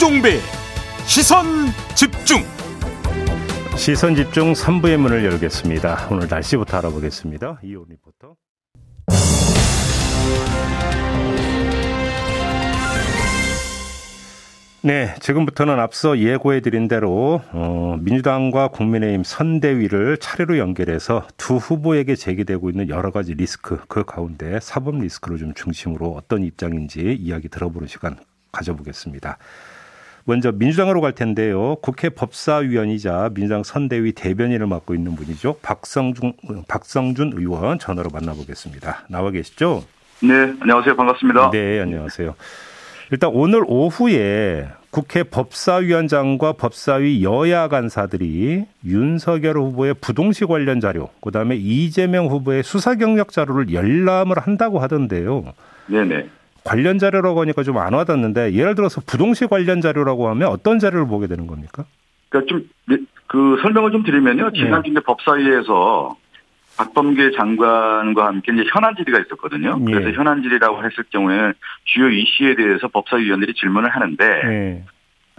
김종배 시선 집중 시선 집중 3부의 문을 열겠습니다. 오늘 날씨부터 알아보겠습니다. 이온 리포터. 네, 지금부터는 앞서 예고해드린 대로 어, 민주당과 국민의힘 선대위를 차례로 연결해서 두 후보에게 제기되고 있는 여러 가지 리스크 그 가운데 사법 리스크를 좀 중심으로 어떤 입장인지 이야기 들어보는 시간 가져보겠습니다. 먼저 민주당으로 갈 텐데요. 국회 법사위원이자 민주당 선대위 대변인을 맡고 있는 분이죠. 박성준 박성준 의원 전화로 만나보겠습니다. 나와 계시죠? 네, 안녕하세요. 반갑습니다. 네, 안녕하세요. 일단 오늘 오후에 국회 법사위원장과 법사위 여야 간사들이 윤석열 후보의 부동시 관련 자료, 그다음에 이재명 후보의 수사 경력 자료를 열람을 한다고 하던데요. 네네. 관련 자료라고 하니까 좀 안 와닿는데 예를 들어서 부동시 관련 자료라고 하면 어떤 자료를 보게 되는 겁니까? 그러니까 좀 그 설명을 좀 드리면요. 지난 주 에 네. 법사위에서 박범계 장관과 함께 이제 현안 질의가 있었거든요. 예. 그래서 현안 질의라고 했을 경우에 주요 이슈에 대해서 법사위원들이 질문을 하는데 예.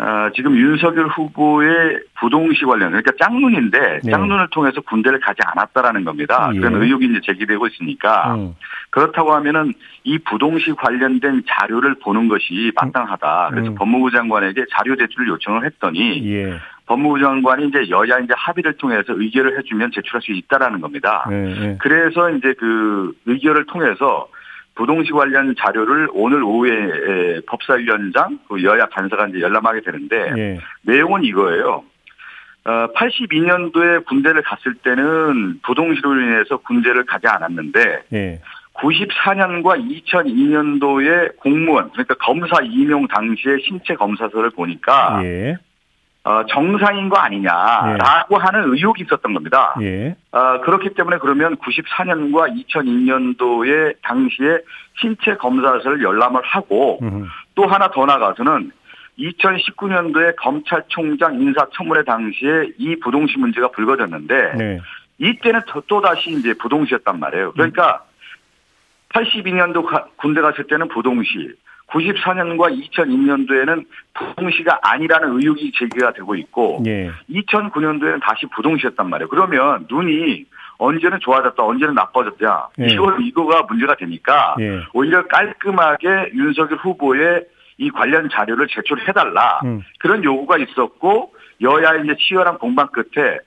어, 지금 윤석열 후보의 부동시 관련 그러니까 짝눈인데 예. 짝눈을 통해서 군대를 가지 않았다라는 겁니다. 예. 그런 의혹이 이제 제기되고 있으니까 음. 그렇다고 하면은 이 부동시 관련된 자료를 보는 것이 마땅하다. 그래서 음. 법무부 장관에게 자료 제출을 요청을 했더니 예. 법무부 장관이 이제 여야 이제 합의를 통해서 의결을 해주면 제출할 수 있다라는 겁니다. 네, 네. 그래서 이제 그 의결을 통해서 부동시 관련 자료를 오늘 오후에 법사위원장 그 여야 간사가 이제 열람하게 되는데 네. 내용은 이거예요. 어, 82년도에 군대를 갔을 때는 부동시로 인해서 군대를 가지 않았는데 네. 94년과 2002년도에 공무원 그러니까 검사 임용 당시에 신체 검사서를 보니까 예. 어, 정상인 거 아니냐라고 예. 하는 의혹이 있었던 겁니다. 예. 어, 그렇기 때문에 그러면 94년과 2002년도에 당시에 신체 검사서를 열람을 하고 음흠. 또 하나 더 나가서는 2019년도에 검찰총장 인사청문회 당시에 이 부동시 문제가 불거졌는데 네. 이때는 또 다시 이제 부동시였단 말이에요. 그러니까 음. 82년도 군대 갔을 때는 부동시, 94년과 2002년도에는 부동시가 아니라는 의혹이 제기가 되고 있고 예. 2009년도에는 다시 부동시였단 말이에요. 그러면 눈이 언제는 좋아졌다, 언제는 나빠졌다. 예. 이거 이거가 문제가 되니까 예. 오히려 깔끔하게 윤석열 후보의 이 관련 자료를 제출해달라 음. 그런 요구가 있었고 여야의 이제 치열한 공방 끝에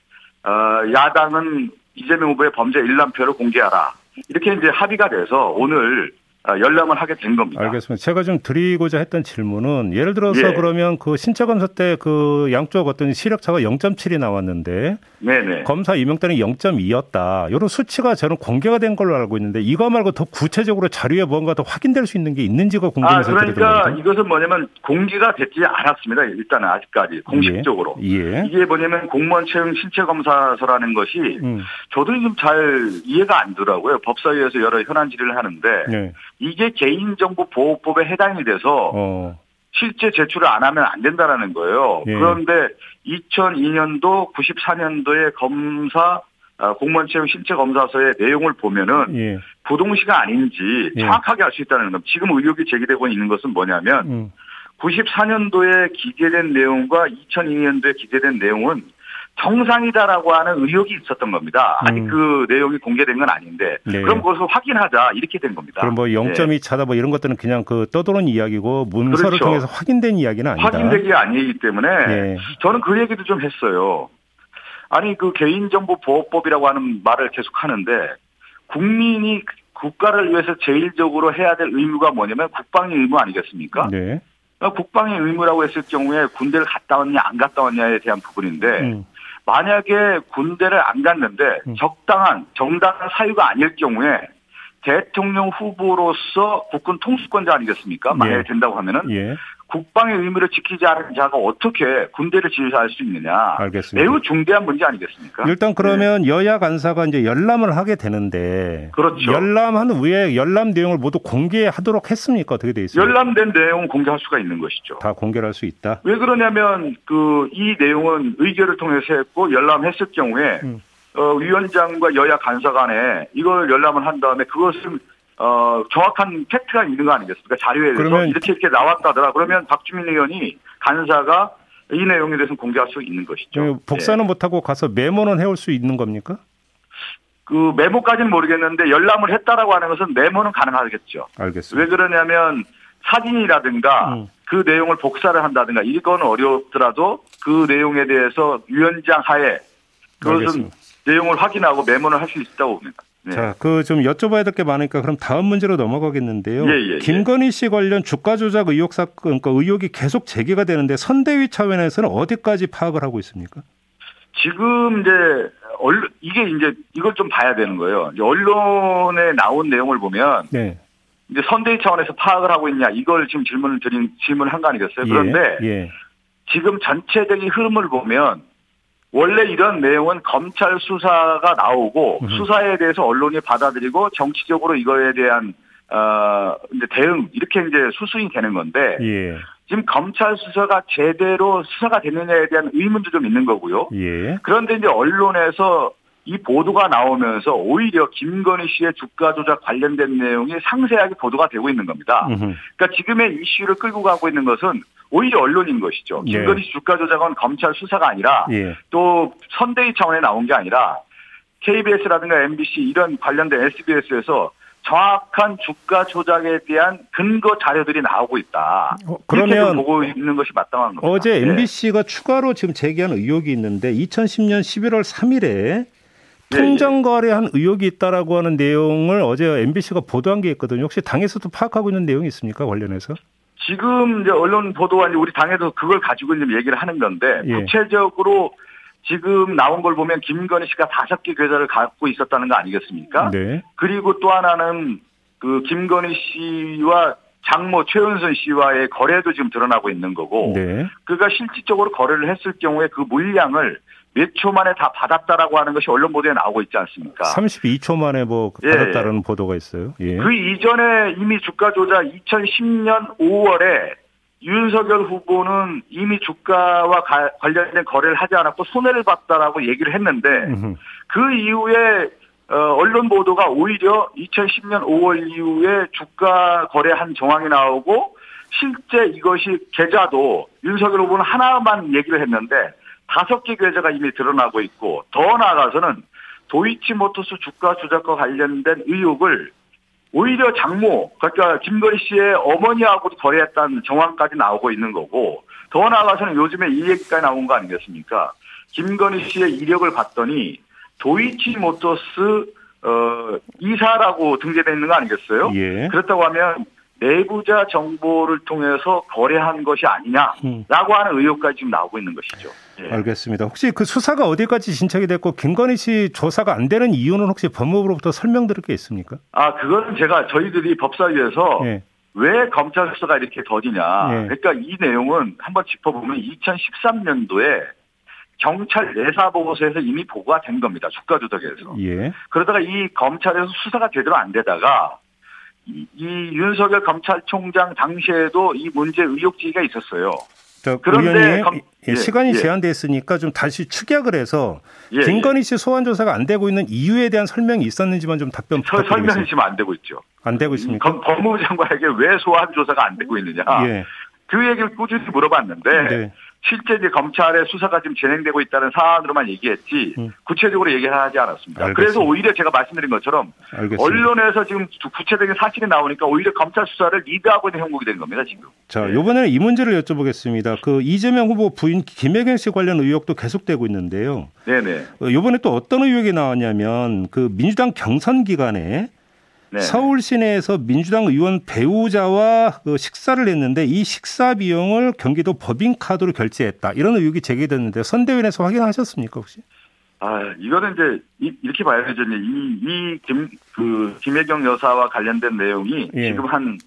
어, 야당은 이재명 후보의 범죄 일람표를 공개하라 이렇게 이제 합의가 돼서 오늘 아, 열람을 하게 된 겁니다. 알겠습니다. 제가 좀 드리고자 했던 질문은 예를 들어서 예. 그러면 그 신체 검사 때 그 양쪽 어떤 시력차가 0.7이 나왔는데 네네. 검사 때는 0.2였다. 이런 수치가 저는 공개가 된 걸로 알고 있는데 이거 말고 더 구체적으로 자료에 뭔가 더 확인될 수 있는 게 있는지가 궁금해서 아, 그러니까 드리는 이것은 뭐냐면 공개가 되지 않았습니다. 일단은 아직까지 공식적으로. 예. 예. 이게 뭐냐면 공무원 채용 신체 검사서라는 것이 음. 저도 좀 잘 이해가 안 되더라고요. 법사위에서 여러 현안 질의를 하는데 네. 이게 개인정보 보호법에 해당이 돼서 어. 실제 제출을 안 하면 안 된다라는 거예요. 예. 그런데 2002년도 94년도에 검사 아, 공무원 채용 실제 검사서의 내용을 보면은 예. 부동시가 아닌지 예. 정확하게 알 수 있다는 겁니다. 지금 의혹이 제기되고 있는 것은 뭐냐면 음. 94년도에 기재된 내용과 2002년도에 기재된 내용은 정상이다라고 하는 의혹이 있었던 겁니다. 아직 음. 그 내용이 공개된 건 아닌데 네. 그럼 그것을 확인하자 이렇게 된 겁니다. 그럼 뭐 0.2 네. 차다 뭐 이런 것들은 그냥 그 떠도는 이야기고 문서를 그렇죠. 통해서 확인된 이야기는 아니다. 확인된 게 아니기 때문에 네. 저는 그 얘기도 좀 했어요. 아니 그 개인정보보호법이라고 하는 말을 계속 하는데 국민이 국가를 위해서 제일적으로 해야 될 의무가 뭐냐면 국방의 의무 아니겠습니까? 네. 국방의 의무라고 했을 경우에 군대를 갔다 왔냐 안 갔다 왔냐에 대한 부분인데 음. 만약에 군대를 안 갔는데 음. 적당한 정당한 사유가 아닐 경우에 대통령 후보로서 국군 통수권자 아니겠습니까? 만약에 예. 된다고 하면은 예. 국방의 의무를 지키지 않은 자가 어떻게 군대를 지휘할 수 있느냐. 알겠습니다. 매우 중대한 문제 아니겠습니까? 일단 그러면 네. 여야 간사가 이제 열람을 하게 되는데 그렇죠. 열람한 후에 열람 내용을 모두 공개하도록 했습니까? 어떻게 돼 있어요? 열람된 내용은 공개할 수가 있는 것이죠. 다 공개할 수 있다. 왜 그러냐면 그 이 내용은 의결을 통해서 했고 열람했을 경우에 음. 어, 위원장과 여야 간사 간에 이걸 열람을 한 다음에 그것을 어, 정확한 팩트가 있는 거 아니겠습니까? 자료에 대해서 이렇게 이렇게 나왔다더라. 그러면 박주민 의원이 간사가 이 내용에 대해서 공개할 수 있는 것이죠. 그 복사는 예. 못하고 가서 메모는 해올 수 있는 겁니까? 그 메모까지는 모르겠는데 열람을 했다라고 하는 것은 메모는 가능하겠죠. 알겠습니다. 왜 그러냐면 사진이라든가 음. 그 내용을 복사를 한다든가 이건 어렵더라도 그 내용에 대해서 위원장 하에 그것은 알겠습니다. 내용을 확인하고 메모를 할 수 있다고 봅니다. 네. 자, 그 좀 여쭤봐야 될 게 많으니까 그럼 다음 문제로 넘어가겠는데요. 예, 예, 예. 김건희 씨 관련 주가 조작 의혹 사건, 그러니까 의혹이 계속 제기가 되는데 선대위 차원에서는 어디까지 파악을 하고 있습니까? 지금 이제 언론 이게 이제 이걸 좀 봐야 되는 거예요. 언론에 나온 내용을 보면 네. 이제 선대위 차원에서 파악을 하고 있냐 이걸 지금 질문을 드린 질문을 한 거 아니겠어요? 그런데 예, 예. 지금 전체적인 흐름을 보면 원래 이런 내용은 검찰 수사가 나오고 음흠. 수사에 대해서 언론이 받아들이고 정치적으로 이거에 대한 어 이제 대응 이렇게 이제 수순이 되는 건데 예. 지금 검찰 수사가 제대로 수사가 됐느냐에 대한 의문도 좀 있는 거고요. 예. 그런데 이제 언론에서 이 보도가 나오면서 오히려 김건희 씨의 주가 조작 관련된 내용이 상세하게 보도가 되고 있는 겁니다. 그러니까 지금의 이슈를 끌고 가고 있는 것은 오히려 언론인 것이죠. 예. 김건희 씨 주가 조작은 검찰 수사가 아니라 예. 또 선대위 차원에 나온 게 아니라 KBS라든가 MBC 이런 관련된 SBS에서 정확한 주가 조작에 대한 근거 자료들이 나오고 있다. 어, 그러면 보고 있는 것이 마땅한 겁니다. 어제 예. MBC가 추가로 지금 제기한 의혹이 있는데 2010년 11월 3일에 예, 통장 거래한 의혹이 있다라고 하는 내용을 어제 MBC가 보도한 게 있거든요. 혹시 당에서도 파악하고 있는 내용이 있습니까? 관련해서? 지금 이제 언론 이제 우리 당에도 그걸 가지고 이제 얘기를 하는 건데 예. 구체적으로 지금 나온 걸 보면 김건희 씨가 다섯 개 계좌를 갖고 있었다는 거 아니겠습니까? 네. 그리고 또 하나는 그 김건희 씨와 장모 최은순 씨와의 거래도 지금 드러나고 있는 거고 네. 그가 실질적으로 거래를 했을 경우에 그 물량을 몇초 만에 다 받았다라고 하는 것이 언론 보도에 나오고 있지 않습니까? 32초 만에 뭐 예, 받았다는 보도가 있어요. 예. 그 이전에 이미 주가 조작 2010년 5월에 윤석열 후보는 이미 주가와 가- 관련된 거래를 하지 않았고 손해를 봤다라고 얘기를 했는데 음흠. 그 이후에 어, 언론 보도가 오히려 2010년 5월 이후에 주가 거래한 정황이 나오고 실제 이것이 계좌도 윤석열 후보는 하나만 얘기를 했는데 다섯 개 계좌가 이미 드러나고 있고 더 나아가서는 도이치모터스 주가 조작과 관련된 의혹을 오히려 장모 그러니까 김건희 씨의 어머니하고도 거래했다는 정황까지 나오고 있는 거고 더 나아가서는 요즘에 이 얘기까지 나온 거 아니겠습니까? 김건희 씨의 이력을 봤더니 도이치모터스 어, 이사라고 등재되어 있는 거 아니겠어요? 예. 그렇다고 하면 내부자 정보를 통해서 거래한 것이 아니냐라고 음. 하는 의혹까지 지금 나오고 있는 것이죠. 예. 알겠습니다. 혹시 그 수사가 어디까지 진척이 됐고 김건희 씨 조사가 안 되는 이유는 혹시 법무부로부터 설명드릴 게 있습니까? 아, 그거는 제가 저희들이 법사위에서 예. 왜 검찰 수사가 이렇게 더디냐. 예. 그러니까 이 내용은 한번 짚어보면 2013년도에 경찰 내사 보고서에서 이미 보고가 된 겁니다. 주가 조작에서. 예. 그러다가 이 검찰에서 수사가 제대로 안 되다가 이, 이 윤석열 검찰총장 당시에도 이 문제 의혹 제기가 있었어요. 저 그런데 의원님 검- 예, 예, 시간이 예. 제한돼 있으니까 좀 다시 축약을 해서 예, 김건희 씨 소환 조사가 안 되고 있는 이유에 대한 설명이 있었는지만 좀 답변 서- 설명이 부탁드리겠습니다. 지금 안 되고 있죠. 안 되고 있습니까? 검- 법무부 장관에게 왜 소환 조사가 안 되고 있느냐. 예. 그 얘기를 꾸준히 물어봤는데 네. 실제 이제 검찰의 수사가 지금 진행되고 있다는 사안으로만 얘기했지 음. 구체적으로 얘기를 하지 않았습니다. 알겠습니다. 그래서 오히려 제가 말씀드린 것처럼 알겠습니다. 언론에서 지금 구- 구체적인 사실이 나오니까 오히려 검찰 수사를 리드하고 있는 형국이 된 겁니다 지금. 자, 네. 이번에는 이 문제를 여쭤보겠습니다. 그 이재명 후보 부인 김혜경 씨 관련 의혹도 계속되고 있는데요. 네네. 어, 이번에 또 어떤 의혹이 나왔냐면 그 민주당 경선 기간에 네. 서울 시내에서 민주당 의원 배우자와 그 식사를 했는데 이 식사 비용을 경기도 법인카드로 결제했다. 이런 의혹이 제기됐는데 선대위에서 확인하셨습니까 혹시? 아 이거는 이제 이- 이렇게 봐야죠. 이이김그 김혜경 여사와 관련된 내용이 예. 지금 한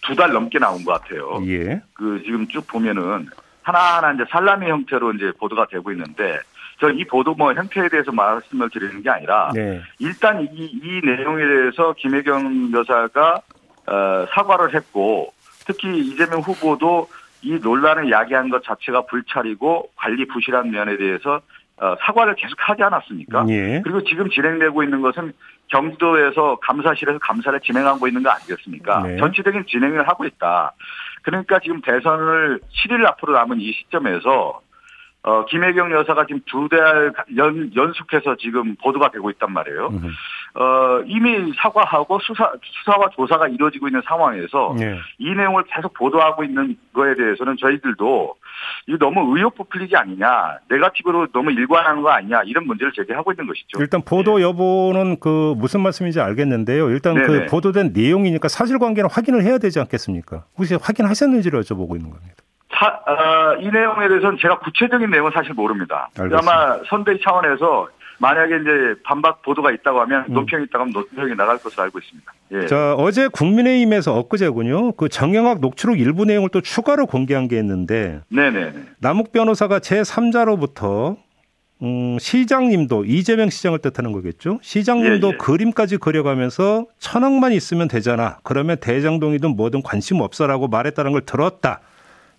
두 달 넘게 나온 것 같아요. 예. 그 지금 쭉 보면은 하나하나 이제 살라미 형태로 이제 보도가 되고 있는데 저 이 보도 뭐 형태에 대해서 말씀을 드리는 게 아니라 네. 일단 이, 이 내용에 대해서 김혜경 여사가 어, 사과를 했고 특히 이재명 후보도 이 논란을 야기한 것 자체가 불찰이고 관리 부실한 면에 대해서 어, 사과를 계속 하지 않았습니까? 예. 그리고 지금 진행되고 있는 것은 경기도에서 감사실에서 감사를 진행하고 있는 거 아니겠습니까? 네. 전체적인 진행을 하고 있다. 그러니까 지금 대선을 7일 앞으로 남은 이 시점에서 어, 김혜경 여사가 지금 두 달 연, 연속해서 지금 보도가 되고 있단 말이에요. 음. 어, 이미 사과하고 수사, 수사와 조사가 이루어지고 있는 상황에서 예. 이 내용을 계속 보도하고 있는 거에 대해서는 저희들도 이거 너무 의혹 부풀리지 아니냐, 네가티브로 너무 일관하는 거 아니냐, 이런 문제를 제기하고 있는 것이죠. 일단 보도 여부는 그 무슨 말씀인지 알겠는데요. 일단 그 네네. 보도된 내용이니까 사실관계는 확인을 해야 되지 않겠습니까? 혹시 확인하셨는지를 여쭤보고 있는 겁니다. 사, 어, 이 내용에 대해서는 제가 구체적인 내용은 사실 모릅니다. 알겠습니다. 아마 선대위 차원에서 만약에 이제 반박 보도가 있다고 하면 음. 논평이 있다고 하면 논평이 나갈 것으로 알고 있습니다. 예. 자, 어제 국민의힘에서 엊그제군요. 그 정영학 녹취록 일부 내용을 또 추가로 공개한 게 있는데 네네네. 남욱 변호사가 제3자로부터 음, 시장님도 이재명 시장을 뜻하는 거겠죠. 시장님도 예, 예. 그림까지 그려가면서 천억만 있으면 되잖아. 그러면 대장동이든 뭐든 관심 없어라고 말했다는 걸 들었다.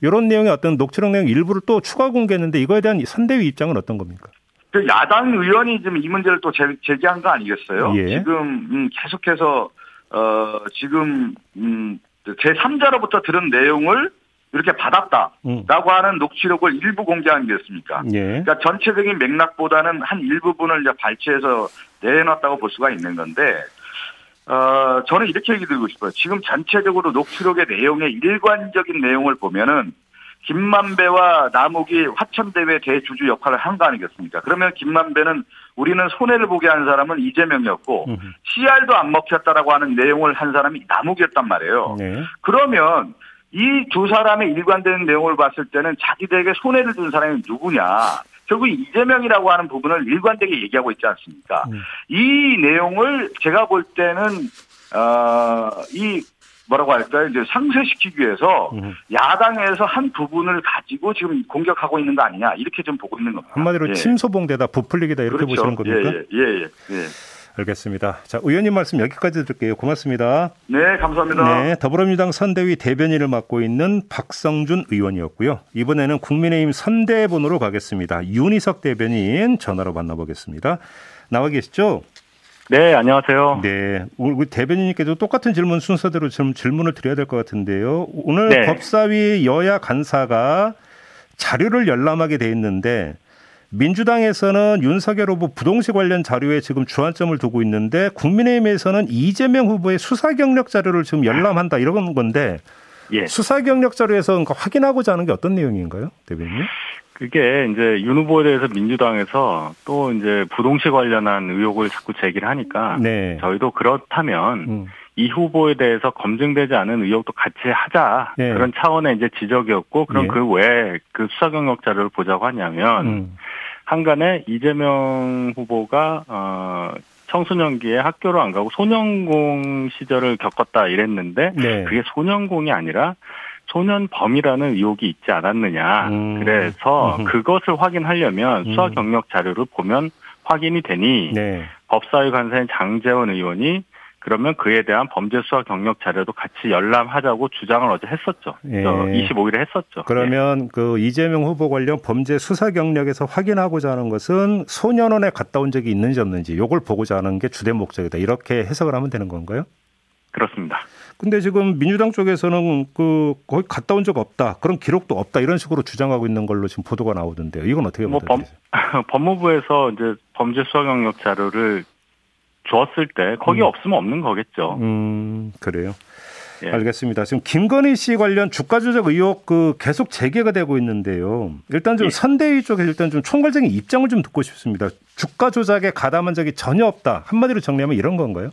이런 내용의 어떤 녹취록 내용 일부를 또 추가 공개했는데 이거에 대한 선대위 입장은 어떤 겁니까? 그 야당 의원이 지금 이 문제를 또 제, 제기한 거 아니겠어요? 예. 지금 음, 계속해서 어 지금 음, 제 3자로부터 들은 내용을 이렇게 받았다라고 음. 하는 녹취록을 일부 공개한 게 있습니까? 예. 그러니까 전체적인 맥락보다는 한 일부분을 이제 발췌해서 내놨다고 볼 수가 있는 건데, 어, 저는 이렇게 얘기 드리고 싶어요. 지금 전체적으로 녹취록의 내용의 일관적인 내용을 보면은, 김만배와 남욱이 화천대회 대주주 역할을 한 거 아니겠습니까? 그러면 김만배는 우리는 손해를 보게 한 사람은 이재명이었고, 음. CR도 안 먹혔다라고 하는 내용을 한 사람이 남욱이었단 말이에요. 네. 그러면 이 두 사람의 일관된 내용을 봤을 때는 자기들에게 손해를 준 사람이 누구냐. 결국 이재명이라고 하는 부분을 일관되게 얘기하고 있지 않습니까? 음. 이 내용을 제가 볼 때는, 어, 이 뭐라고 할까요? 이제 상쇄시키기 위해서 음. 야당에서 한 부분을 가지고 지금 공격하고 있는 거 아니냐. 이렇게 좀 보고 있는 겁니다. 한마디로 예. 침소봉대다 부풀리기다 이렇게 그렇죠. 보시는 겁니까? 예, 예, 예, 예. 알겠습니다. 자, 의원님 말씀 여기까지 드릴게요. 고맙습니다. 네, 감사합니다. 네, 더불어민주당 선대위 대변인을 맡고 있는 박성준 의원이었고요. 이번에는 국민의힘 선대본으로 가겠습니다. 윤희석 대변인 전화로 만나보겠습니다. 나와 계시죠? 네, 안녕하세요. 네, 우리 대변인님께도 똑같은 질문 순서대로 좀 질문을 드려야 될 것 같은데요. 오늘 네. 법사위 여야 간사가 자료를 열람하게 돼 있는데 민주당에서는 윤석열 후보 부동시 관련 자료에 지금 주안점을 두고 있는데 국민의힘에서는 이재명 후보의 수사 경력 자료를 지금 열람한다 이런 건데 예. 수사 경력 자료에서 그러니까 확인하고자 하는 게 어떤 내용인가요, 대변인? 그게 이제 윤 후보에 대해서 민주당에서 또 이제 부동시 관련한 의혹을 자꾸 제기를 하니까 네. 저희도 그렇다면 음. 이 후보에 대해서 검증되지 않은 의혹도 같이 하자 예. 그런 차원의 이제 지적이었고 그럼 예. 그 외에 그 수사 경력 자료를 보자고 하냐면 음. 한간에 이재명 후보가 어 청소년기에 학교를 안 가고 소년공 시절을 겪었다 이랬는데 네. 그게 소년공이 아니라 소년범이라는 의혹이 있지 않았느냐. 음. 그래서 음흠. 그것을 확인하려면 음. 수사 경력 자료를 보면 확인이 되니 네. 법사위 간사인 장재원 의원이 그러면 그에 대한 범죄 수사 경력 자료도 같이 열람하자고 주장을 어제 했었죠. 예. 저 25일에 했었죠. 그러면 그 이재명 후보 관련 범죄 수사 경력에서 확인하고자 하는 것은 소년원에 갔다 온 적이 있는지 없는지 요걸 보고자 하는 게 주된 목적이다. 이렇게 해석을 하면 되는 건가요? 네, 그렇습니다. 근데 지금 민주당 쪽에서는 그 거기 갔다 온 적 없다. 그런 기록도 없다. 이런 식으로 주장하고 있는 걸로 지금 보도가 나오던데요. 이건 어떻게 뭐 범, 받아들이세요? 법무부에서 이제 범죄 수사 경력 자료를 주었을 때 거기 음. 없으면 없는 거겠죠. 음, 그래요. 예. 알겠습니다. 지금 김건희 씨 관련 주가 조작 의혹 그 계속 제기가 되고 있는데요. 일단 좀 예. 선대위 쪽에 일단 좀 총괄적인 입장을 좀 듣고 싶습니다. 주가 조작에 가담한 적이 전혀 없다. 한마디로 정리하면 이런 건가요?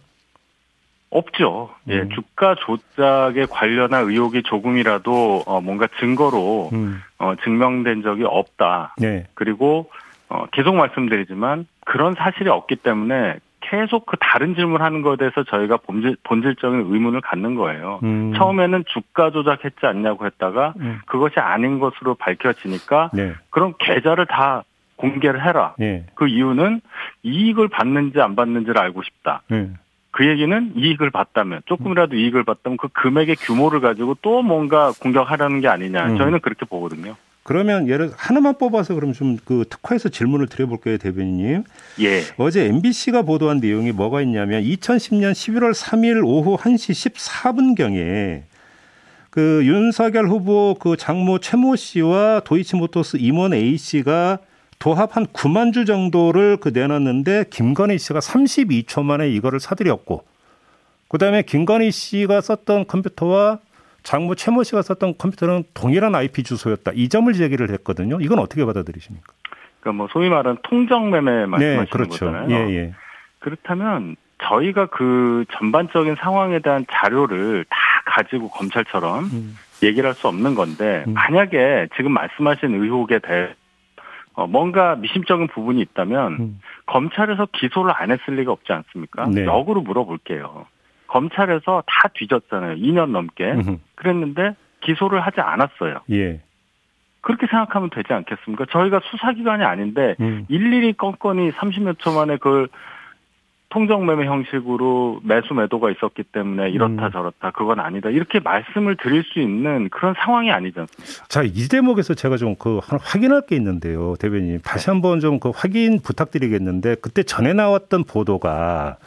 없죠. 예, 음. 주가 조작에 관련한 의혹이 조금이라도 어, 뭔가 증거로 음. 어, 증명된 적이 없다. 네. 그리고 어, 계속 말씀드리지만 그런 사실이 없기 때문에 계속 그 다른 질문하는 것에 대해서 저희가 본질, 본질적인 의문을 갖는 거예요. 음. 처음에는 주가 조작했지 않냐고 했다가 음. 그것이 아닌 것으로 밝혀지니까 네. 그럼 계좌를 다 공개를 해라. 네. 그 이유는 이익을 받는지 안 받는지를 알고 싶다. 네. 그 얘기는 이익을 받다면 조금이라도 이익을 받다면 그 금액의 규모를 가지고 또 뭔가 공격하려는 게 아니냐 음. 저희는 그렇게 보거든요. 그러면 예를 하나만 뽑아서 그럼 좀 그 특화해서 질문을 드려볼게요, 대변인님. 예. 어제 MBC가 보도한 내용이 뭐가 있냐면 2010년 11월 3일 오후 1시 14분경에 그 윤석열 후보 그 장모 최모 씨와 도이치모터스 임원 A 씨가 도합 한 9만 주 정도를 그 내놨는데 김건희 씨가 32초 만에 이거를 사들였고 그다음에 김건희 씨가 썼던 컴퓨터와 장모 최모 씨가 썼던 컴퓨터는 동일한 IP 주소였다. 이 점을 제기를 했거든요. 이건 어떻게 받아들이십니까? 그러니까 뭐 소위 말하는 통정 매매 말씀하시는 네, 그렇죠. 거잖아요. 예, 예. 그렇다면 저희가 그 전반적인 상황에 대한 자료를 다 가지고 검찰처럼 음. 얘기를 할 수 없는 건데 음. 만약에 지금 말씀하신 의혹에 대해 어, 뭔가 미심쩍은 부분이 있다면 음. 검찰에서 기소를 안 했을 리가 없지 않습니까? 네. 역으로 물어볼게요. 검찰에서 다 뒤졌잖아요. 2년 넘게. 그랬는데 기소를 하지 않았어요. 예. 그렇게 생각하면 되지 않겠습니까? 저희가 수사기관이 아닌데 음. 일일이 건건이 30몇 초 만에 그걸 통정매매 형식으로 매수 매도가 있었기 때문에 이렇다 음. 저렇다 그건 아니다 이렇게 말씀을 드릴 수 있는 그런 상황이 아니지 않습니까? 자, 이 대목에서 제가 좀 그 확인할 게 있는데요, 대변인. 다시 한번 좀 그 확인 부탁드리겠는데 그때 전에 나왔던 보도가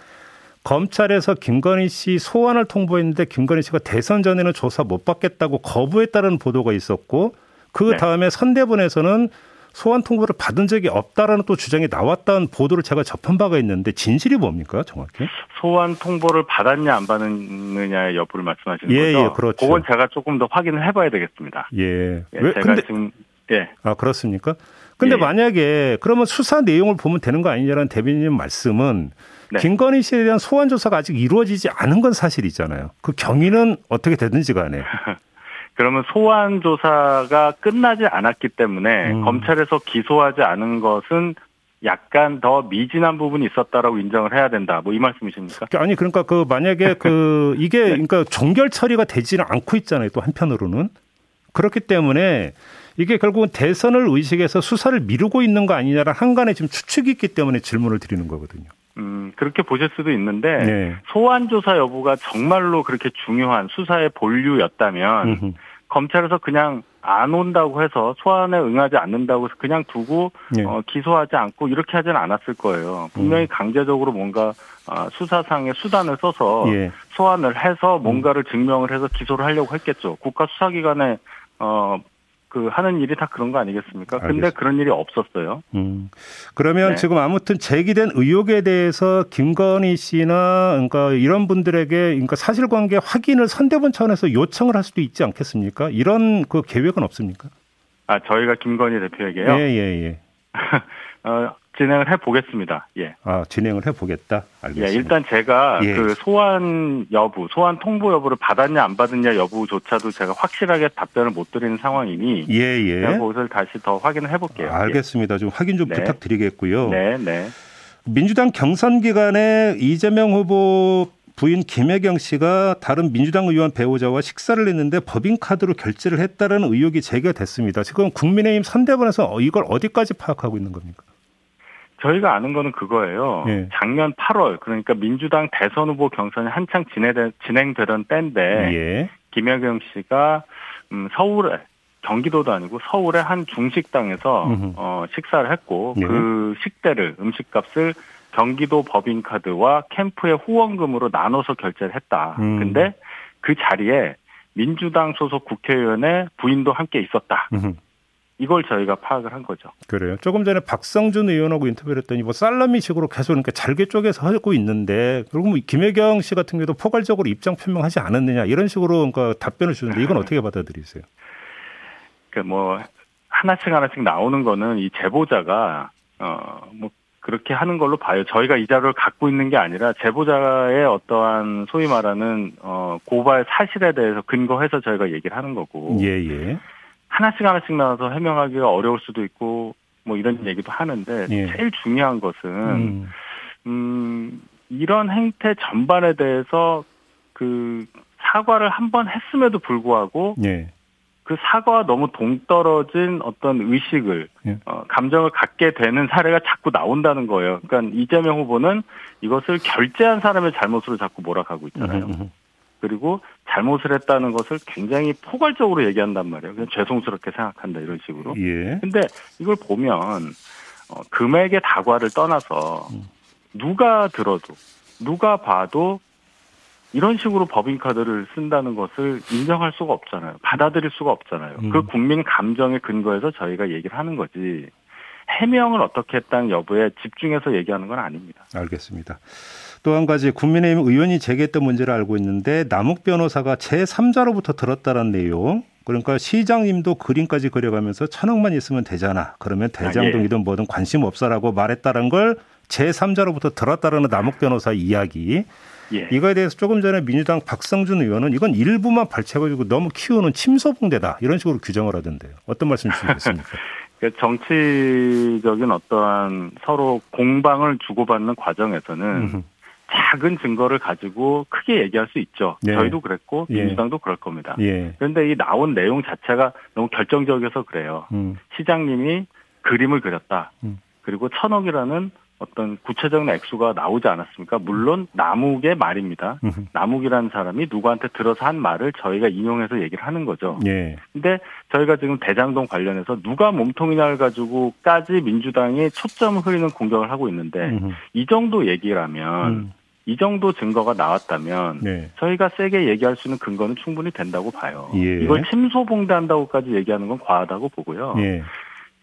검찰에서 김건희 씨 소환을 통보했는데 김건희 씨가 대선 전에는 조사 못 받겠다고 거부했다는 보도가 있었고 그 네. 다음에 선대본에서는 소환 통보를 받은 적이 없다라는 또 주장이 나왔다는 보도를 제가 접한 바가 있는데 진실이 뭡니까 정확히? 소환 통보를 받았냐 안 받았느냐의 여부를 말씀하시는 예, 거죠? 예, 그렇죠. 그건 제가 조금 더 확인을 해봐야 되겠습니다. 예. 예, 왜 제가 근데 지금 예, 아 그렇습니까? 근데 예. 만약에 그러면 수사 내용을 보면 되는 거 아니냐라는 대변인 말씀은 네. 김건희 씨에 대한 소환 조사가 아직 이루어지지 않은 건 사실이잖아요. 그 경위는 어떻게 되든지 간에. 그러면 소환 조사가 끝나지 않았기 때문에 음. 검찰에서 기소하지 않은 것은 약간 더 미진한 부분이 있었다라고 인정을 해야 된다. 뭐 이 말씀이십니까? 아니 그러니까 그 만약에 그 네. 이게 그러니까 종결 처리가 되지는 않고 있잖아요. 또 한편으로는 그렇기 때문에 이게 결국은 대선을 의식해서 수사를 미루고 있는 거 아니냐라는 한간에 지금 추측이 있기 때문에 질문을 드리는 거거든요. 음, 그렇게 보실 수도 있는데 네. 소환 조사 여부가 정말로 그렇게 중요한 수사의 본류였다면 음흠. 검찰에서 그냥 안 온다고 해서 소환에 응하지 않는다고 해서 그냥 두고 예. 어, 기소하지 않고 이렇게 하지는 않았을 거예요. 분명히 강제적으로 뭔가 아, 수사상의 수단을 써서 예. 소환을 해서 뭔가를 증명을 해서 기소를 하려고 했겠죠. 국가 수사기관에 어, 그 하는 일이 다 그런 거 아니겠습니까? 근데 알겠습니다. 그런 일이 없었어요. 음. 그러면 네. 지금 아무튼 제기된 의혹에 대해서 김건희 씨나 그러니까 이런 분들에게 그러니까 사실관계 확인을 선대본 차원에서 요청을 할 수도 있지 않겠습니까? 이런 그 계획은 없습니까? 아 저희가 김건희 대표에게요. 예, 예, 예. 어, 진행을 해 보겠습니다. 예. 아, 진행을 해 보겠다. 예, 알겠습니다. 일단 제가 예. 그 소환 여부, 소환 통보 여부를 받았냐 안 받았냐 여부조차도 제가 확실하게 답변을 못 드리는 상황이니 예, 예. 그것을 다시 더 확인을 해볼게요. 알겠습니다. 좀 확인 좀 네. 부탁드리겠고요. 예. 네, 네. 민주당 경선 기간에 이재명 후보 부인 김혜경 씨가 다른 민주당 의원 배우자와 식사를 했는데 법인카드로 결제를 했다는 의혹이 제기됐습니다. 지금 국민의힘 선대본에서 이걸 어디까지 파악하고 있는 겁니까? 저희가 아는 거는 그거예요. 예. 작년 8월 그러니까 민주당 대선 후보 경선이 한창 진행되, 진행되던 때인데 예. 김혜경 씨가 음, 서울에 경기도도 아니고 서울의 한 중식당에서 음흠. 어, 식사를 했고 예. 그 식대를 음식값을 경기도 법인카드와 캠프의 후원금으로 나눠서 결제를 했다. 음. 근데 그 자리에 민주당 소속 국회의원의 부인도 함께 있었다. 음흠. 이걸 저희가 파악을 한 거죠. 그래요. 조금 전에 박성준 의원하고 인터뷰를 했더니 뭐 살라미식으로 계속 그러니까 잘게 쪼개서 하고 있는데 그리고 뭐 김혜경 씨 같은 경우도 포괄적으로 입장 표명하지 않았느냐 이런 식으로 그러니까 답변을 주는데 이건 어떻게 받아들이세요? 그뭐 하나씩 하나씩 나오는 거는 이 제보자가 어뭐 그렇게 하는 걸로 봐요. 저희가 이 자료를 갖고 있는 게 아니라 제보자의 어떠한 소위 말하는 어 고발 사실에 대해서 근거해서 저희가 얘기를 하는 거고 예, 예. 하나씩 하나씩 나와서 해명하기가 어려울 수도 있고 뭐 이런 얘기도 하는데 예. 제일 중요한 것은 음. 음, 이런 행태 전반에 대해서 그 사과를 한 번 했음에도 불구하고 예. 그 사과와 너무 동떨어진 어떤 의식을 예. 어, 감정을 갖게 되는 사례가 자꾸 나온다는 거예요. 그러니까 이재명 후보는 이것을 결제한 사람의 잘못으로 자꾸 몰아가고 있잖아요. 음, 음. 그리고 잘못을 했다는 것을 굉장히 포괄적으로 얘기한단 말이에요. 그냥 죄송스럽게 생각한다 이런 식으로. 예. 근데 이걸 보면 어, 금액의 다과를 떠나서 누가 들어도 누가 봐도 이런 식으로 법인카드를 쓴다는 것을 인정할 수가 없잖아요. 받아들일 수가 없잖아요. 음. 그 국민 감정에 근거해서 저희가 얘기를 하는 거지. 해명을 어떻게 했다는 여부에 집중해서 얘기하는 건 아닙니다. 알겠습니다. 또 한 가지 국민의힘 의원이 제기했던 문제를 알고 있는데 남욱 변호사가 제3자로부터 들었다는 내용. 그러니까 시장님도 그림까지 그려가면서 천억만 있으면 되잖아. 그러면 대장동이든 뭐든 관심 없어라고 말했다는 걸 제3자로부터 들었다라는 남욱 변호사 이야기. 예. 이거에 대해서 조금 전에 민주당 박성준 의원은 이건 일부만 발췌해가지고 너무 키우는 침소봉대다 이런 식으로 규정을 하던데요. 어떤 말씀 주시겠습니까? 그 정치적인 어떠한 서로 공방을 주고받는 과정에서는. 작은 증거를 가지고 크게 얘기할 수 있죠. 네. 저희도 그랬고 예. 민주당도 그럴 겁니다. 예. 그런데 이 나온 내용 자체가 너무 결정적이어서 그래요. 음. 시장님이 그림을 그렸다. 음. 그리고 천억이라는 어떤 구체적인 액수가 나오지 않았습니까? 물론 남욱의 말입니다. 음흠. 남욱이라는 사람이 누구한테 들어서 한 말을 저희가 인용해서 얘기를 하는 거죠. 예. 근데 저희가 지금 대장동 관련해서 누가 몸통이냐를 가지고까지 민주당이 초점을 흐리는 공격을 하고 있는데 음흠. 이 정도 얘기라면 음. 이 정도 증거가 나왔다면 네. 저희가 세게 얘기할 수 있는 근거는 충분히 된다고 봐요. 예. 이걸 침소봉대한다고까지 얘기하는 건 과하다고 보고요. 예.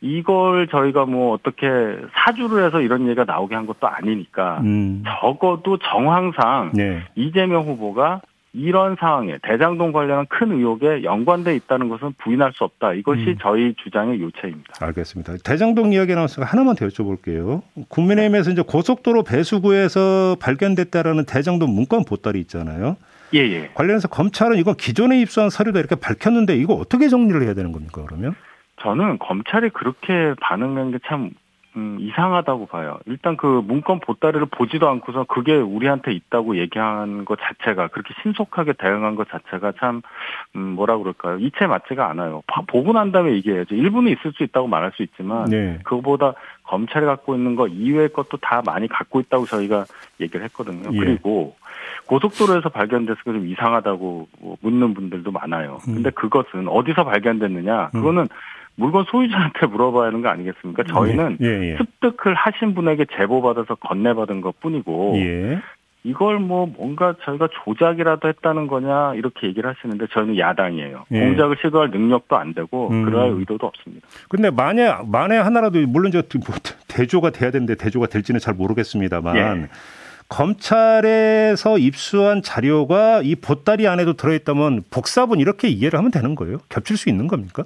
이걸 저희가 뭐 어떻게 사주를 해서 이런 얘기가 나오게 한 것도 아니니까 음. 적어도 정황상 네. 이재명 후보가 이런 상황에 대장동 관련한 큰 의혹에 연관돼 있다는 것은 부인할 수 없다. 이것이 음. 저희 주장의 요체입니다. 알겠습니다. 대장동 이야기 나왔으니까 하나만 더 여쭤볼게요. 국민의힘에서 이제 고속도로 배수구에서 발견됐다라는 대장동 문건 보따리 있잖아요. 예, 예. 관련해서 검찰은 이건 기존에 입수한 서류다 이렇게 밝혔는데 이거 어떻게 정리를 해야 되는 겁니까 그러면? 저는 검찰이 그렇게 반응한 게 참 음, 이상하다고 봐요. 일단 그 문건 보따리를 보지도 않고서 그게 우리한테 있다고 얘기한 것 자체가 그렇게 신속하게 대응한 것 자체가 참 음, 뭐라 그럴까요? 이체 맞지가 않아요. 봐- 보고 난 다음에 얘기해야죠. 일부는 있을 수 있다고 말할 수 있지만 네. 그거보다 검찰이 갖고 있는 거 이외의 것도 다 많이 갖고 있다고 저희가 얘기를 했거든요. 예. 그리고 고속도로에서 발견돼서 좀 이상하다고 뭐 묻는 분들도 많아요. 음. 근데 그것은 어디서 발견됐느냐? 그거는 물건 소유자한테 물어봐야 하는 거 아니겠습니까? 저희는 예, 예. 습득을 하신 분에게 제보받아서 건네받은 것 뿐이고 예. 이걸 뭐 뭔가 저희가 조작이라도 했다는 거냐 이렇게 얘기를 하시는데 저희는 야당이에요. 예. 공작을 시도할 능력도 안 되고 음. 그러할 의도도 없습니다. 근데 만에 만에 하나라도 물론 저뭐 대조가 돼야 되는데 대조가 될지는 잘 모르겠습니다만 예. 검찰에서 입수한 자료가 이 보따리 안에도 들어있다면 복사본 이렇게 이해를 하면 되는 거예요? 겹칠 수 있는 겁니까?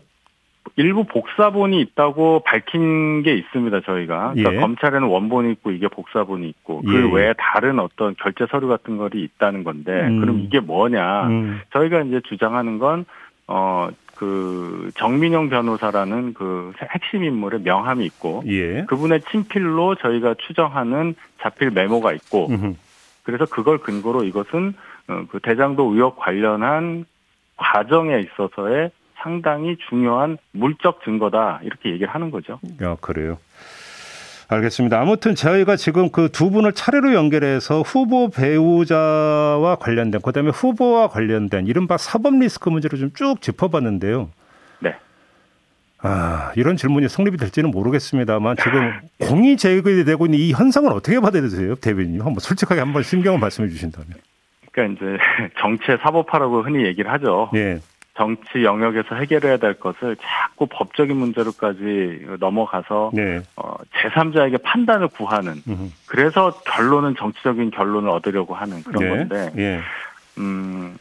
일부 복사본이 있다고 밝힌 게 있습니다, 저희가. 그러니까 예. 검찰에는 원본이 있고 이게 복사본이 있고 그 예. 외에 다른 어떤 결제 서류 같은 것이 있다는 건데 음. 그럼 이게 뭐냐? 음. 저희가 이제 주장하는 건 어, 그 정민영 변호사라는 그 핵심 인물의 명함이 있고 예. 그분의 친필로 저희가 추정하는 자필 메모가 있고 음흠. 그래서 그걸 근거로 이것은 어, 그 대장도 의혹 관련한 과정에 있어서의 상당히 중요한 물적 증거다 이렇게 얘기를 하는 거죠. 야, 그래요. 알겠습니다. 아무튼 저희가 지금 그 두 분을 차례로 연결해서 후보 배우자와 관련된, 그 다음에 후보와 관련된 이른바 사법 리스크 문제를 좀 쭉 짚어봤는데요. 네. 아, 이런 질문이 성립이 될지는 모르겠습니다만 지금 공이 제기되고 있는 이 현상을 어떻게 받아들이세요, 대변인님? 한번 솔직하게 한번 심경을 말씀해 주신다면. 그러니까 이제 정치의 사법화라고 흔히 얘기를 하죠. 예. 정치 영역에서 해결해야 될 것을 자꾸 법적인 문제로까지 넘어가서 네. 어, 제3자에게 판단을 구하는 음흠. 그래서 결론은 정치적인 결론을 얻으려고 하는 그런 예. 건데 예. 음,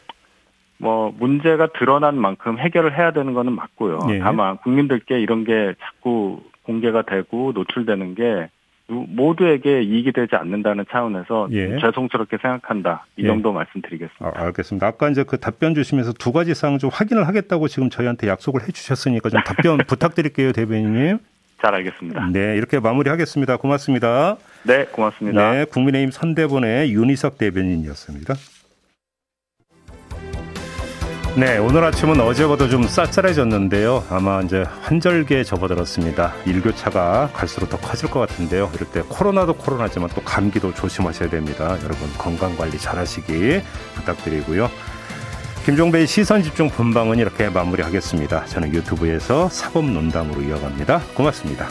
뭐, 문제가 드러난 만큼 해결을 해야 되는 거는 맞고요. 예. 다만, 국민들께 이런 게 자꾸 공개가 되고 노출되는 게 누- 모두에게 이익이 되지 않는다는 차원에서 예. 죄송스럽게 생각한다. 이 예. 정도 말씀드리겠습니다. 아, 알겠습니다. 아까 이제 그 답변 주시면서 두 가지 사항 좀 확인을 하겠다고 지금 저희한테 약속을 해 주셨으니까 좀 답변 부탁드릴게요, 대변인님. 잘 알겠습니다. 네, 이렇게 마무리하겠습니다. 고맙습니다. 네, 고맙습니다. 네, 국민의힘 선대본의 윤희석 대변인이었습니다. 네, 오늘 아침은 어제보다 좀 쌀쌀해졌는데요. 아마 이제 환절기에 접어들었습니다. 일교차가 갈수록 더 커질 것 같은데요. 이럴 때 코로나도 코로나지만 또 감기도 조심하셔야 됩니다. 여러분 건강 관리 잘 하시기 부탁드리고요. 김종배의 시선 집중 본방은 이렇게 마무리하겠습니다. 저는 유튜브에서 사법 논담으로 이어갑니다. 고맙습니다.